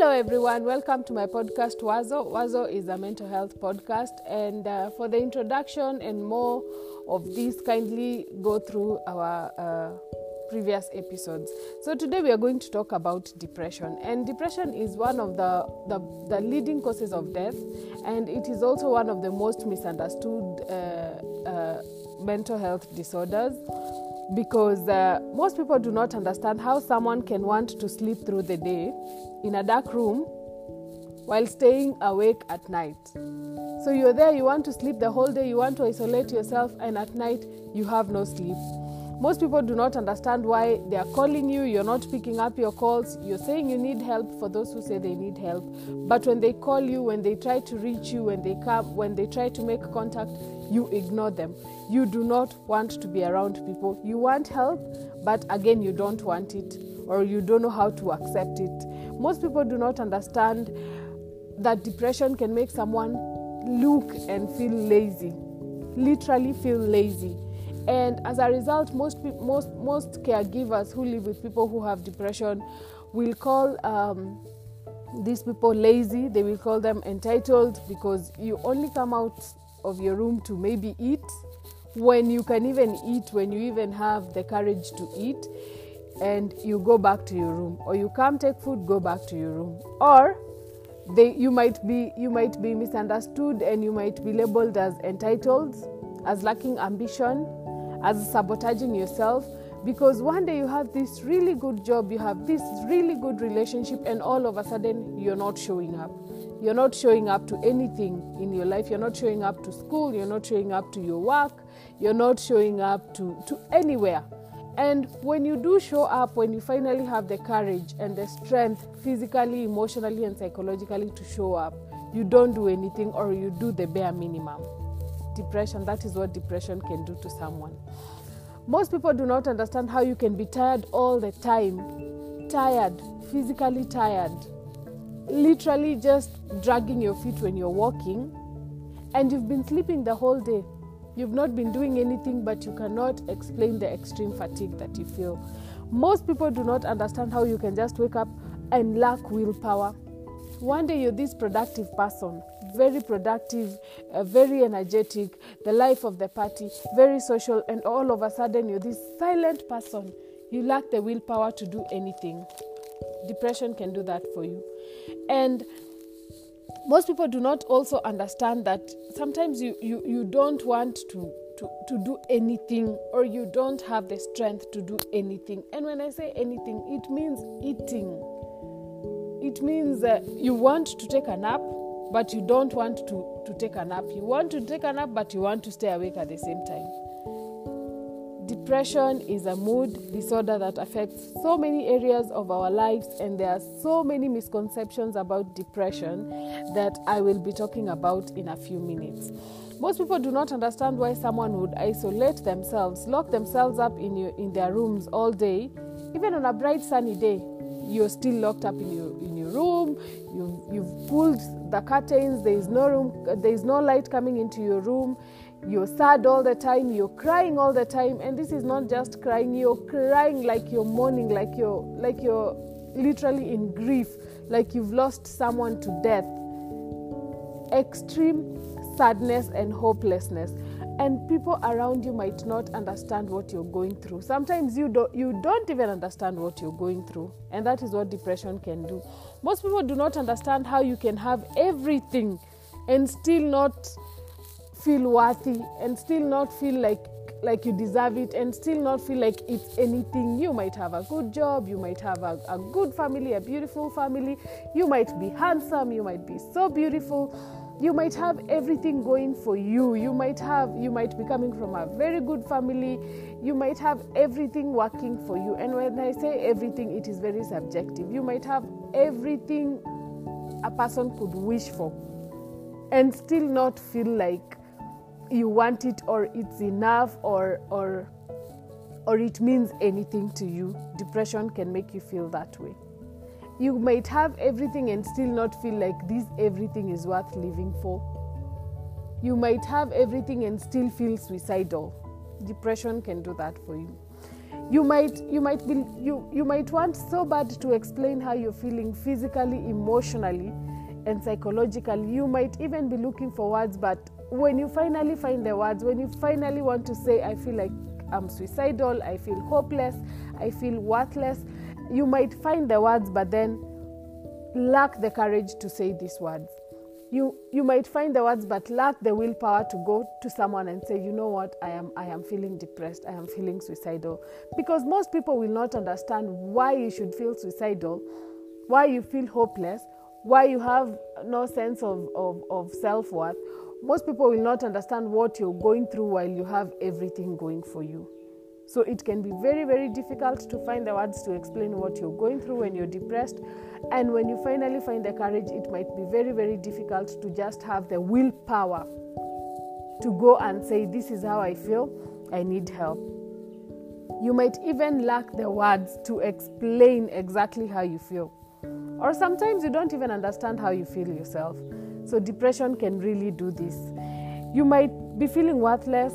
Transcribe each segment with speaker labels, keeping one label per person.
Speaker 1: Hello, everyone. Welcome to my podcast, Wazo. Wazo is a mental health podcast, and uh, for the introduction and more of this, kindly go through our uh, previous episodes. So today we are going to talk about depression, and depression is one of the, the, the leading causes of death, and it is also one of the most misunderstood uh, uh mental health disorders because uh, most people do not understand how someone can want to sleep through the day in a dark room while staying awake at night. So you're there, you want to sleep the whole day, you want to isolate yourself, and at night you have no sleep. Most people do not understand why they are calling you, you're not picking up your calls, you're saying you need help for those who say they need help. But when they call you, when they try to reach you, when they come, when they try to make contact, you ignore them. You do not want to be around people. You want help, but again, you don't want it or you don't know how to accept it. Most people do not understand that depression can make someone look and feel lazy, literally feel lazy and as a result, most most most caregivers who live with people who have depression will call um, these people lazy. They will call them entitled because you only come out of your room to maybe eat when you can even eat, when you even have the courage to eat, and you go back to your room, or you come take food, go back to your room, or they, you might be you might be misunderstood and you might be labeled as entitled, as lacking ambition, as sabotaging yourself because one day you have this really good job, you have this really good relationship, and all of a sudden you're not showing up. You're not showing up to anything in your life. You're not showing up to school. You're not showing up to your work. You're not showing up to, to anywhere. And when you do show up, when you finally have the courage and the strength, physically, emotionally, and psychologically, to show up, you don't do anything or you do the bare minimum depression. That is what depression can do to someone. Most people do not understand how you can be tired all the time, tired, physically tired, literally just dragging your feet when you're walking, and you've been sleeping the whole day. You've not been doing anything, but you cannot explain the extreme fatigue that you feel. Most people do not understand how you can just wake up and lack willpower one day you're this productive person, very productive, uh, very energetic, the life of the party, very social, and all of a sudden you're this silent person. You lack the willpower to do anything. Depression can do that for you. And most people do not also understand that sometimes you, you, you don't want to, to, to do anything or you don't have the strength to do anything. And when I say anything, it means eating it means uh, you want to take a nap, but you don't want to, to take a nap. You want to take a nap, but you want to stay awake at the same time. Depression is a mood disorder that affects so many areas of our lives, and there are so many misconceptions about depression that I will be talking about in a few minutes. Most people do not understand why someone would isolate themselves, lock themselves up in, your, in their rooms all day, even on a bright sunny day, you're still locked up in your in your room you've, you've pulled the curtains there is no room there is no light coming into your room. You're sad all the time you're crying all the time and this is not just crying you're crying like you're mourning like you're like you're literally in grief like you've lost someone to death. Extreme sadness and hopelessness and people around you might not understand what you're going through. Sometimes you don't you don't even understand what you're going through. And that is what depression can do. Most people do not understand how you can have everything and still not feel worthy and still not feel like like you deserve it and still not feel like it's anything. You might have a good job you might have a, a good family a beautiful family. You might be handsome you might be so beautiful you might have everything going for you. You might have you might be coming from a very good family. You might have everything working for you. And when i say everything it is very subjective. You might have everything a person could wish for and still not feel like you want it or it's enough or or or it means anything to you. Depression can make you feel that way you might have everything and still not feel like this everything is worth living for. You might have everything and still feel suicidal. Depression can do that for you. you might you might be you you might want so bad to explain how you're feeling physically emotionally and psychologically you might even be looking for words but when you finally find the words when you finally want to say i feel like i'm suicidal i feel hopeless i feel worthless you might find the words but then lack the courage to say these words. You you might find the words but lack the willpower to go to someone and say you know what? I am i am feeling depressed. I am feeling suicidal. Because most people will not understand why you should feel suicidal why you feel hopeless why you have no sense of, of, of self-worth. Most people will not understand what you're going through while you have everything going for you so it can be very, very difficult to find the words to explain what you're going through when you're depressed. And when you finally find the courage, it might be very, very difficult to just have the willpower to go and say, This is how I feel, I need help. You might even lack the words to explain exactly how you feel. Or sometimes you don't even understand how you feel yourself. So, depression can really do this. You might be feeling worthless,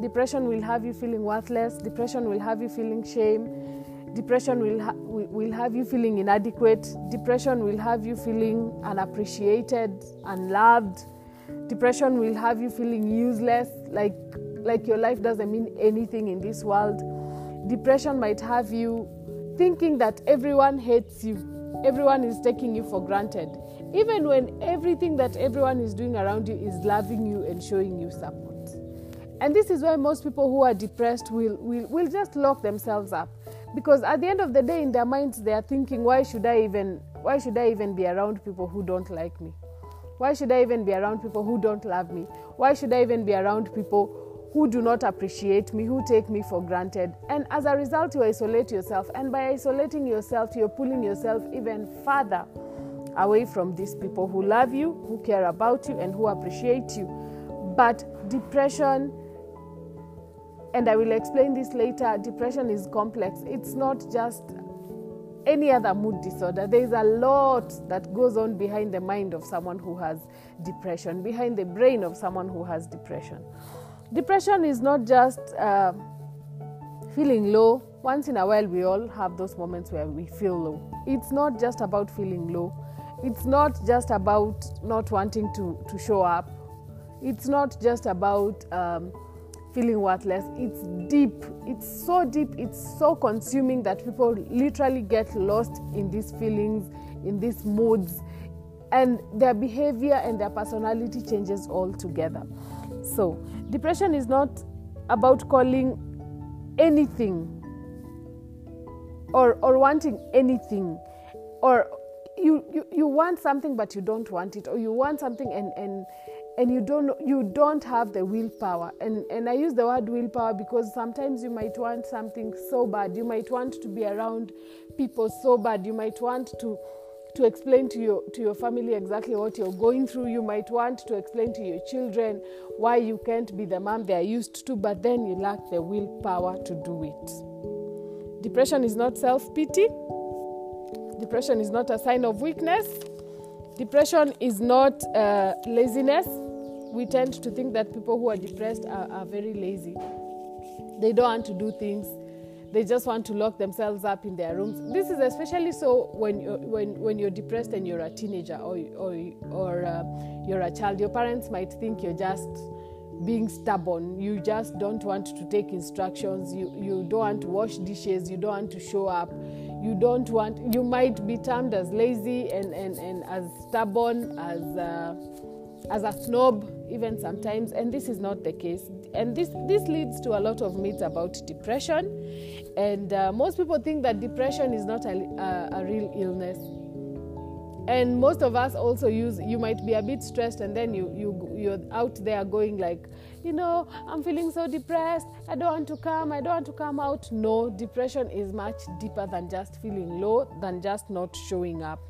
Speaker 1: Depression will have you feeling worthless. Depression will have you feeling shame. Depression will, ha- will have you feeling inadequate. Depression will have you feeling unappreciated, unloved. Depression will have you feeling useless, like, like your life doesn't mean anything in this world. Depression might have you thinking that everyone hates you, everyone is taking you for granted, even when everything that everyone is doing around you is loving you and showing you support. And this is why most people who are depressed will, will, will just lock themselves up. Because at the end of the day, in their minds, they are thinking, why should I even why should I even be around people who don't like me? Why should I even be around people who don't love me? Why should I even be around people who do not appreciate me, who take me for granted? And as a result, you isolate yourself. And by isolating yourself, you're pulling yourself even further away from these people who love you, who care about you, and who appreciate you. But depression and I will explain this later. Depression is complex. It's not just any other mood disorder. There is a lot that goes on behind the mind of someone who has depression, behind the brain of someone who has depression. Depression is not just uh, feeling low. Once in a while, we all have those moments where we feel low. It's not just about feeling low. It's not just about not wanting to, to show up. It's not just about um, feeling worthless. It's deep. It's so deep. It's so consuming that people literally get lost in these feelings, in these moods, and their behavior and their personality changes altogether. So, depression is not about calling anything or, or wanting anything or you, you, you want something but you don't want it or you want something and, and and you don't you don't have the willpower. And and i use the word willpower because sometimes you might want something so bad. You might want to be around people so bad. You might want to to explain to your to your family exactly what you're going through. You might want to explain to your children why you can't be the mom they are used to but then you lack the willpower to do it. Depression is not self-pity. Depression is not a sign of weakness Depression is not uh, laziness. We tend to think that people who are depressed are, are very lazy. They don't want to do things. They just want to lock themselves up in their rooms. This is especially so when you're, when, when you're depressed and you're a teenager or, or, or uh, you're a child. Your parents might think you're just being stubborn. You just don't want to take instructions. You, you don't want to wash dishes. You don't want to show up you don't want you might be termed as lazy and, and, and as stubborn as uh, as a snob even sometimes and this is not the case. And this this leads to a lot of myths about depression. And uh, most people think that depression is not a, a, a real illness and most of us also use you might be a bit stressed and then you you you're out there going like you know, I'm feeling so depressed. I don't want to come. I don't want to come out. No, depression is much deeper than just feeling low, than just not showing up.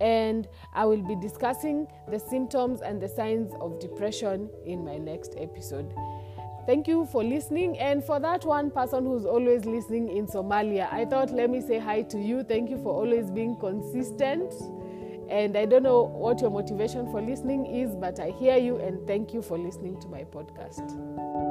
Speaker 1: And I will be discussing the symptoms and the signs of depression in my next episode. Thank you for listening. And for that one person who's always listening in Somalia, I thought, let me say hi to you. Thank you for always being consistent. And I don't know what your motivation for listening is, but I hear you and thank you for listening to my podcast.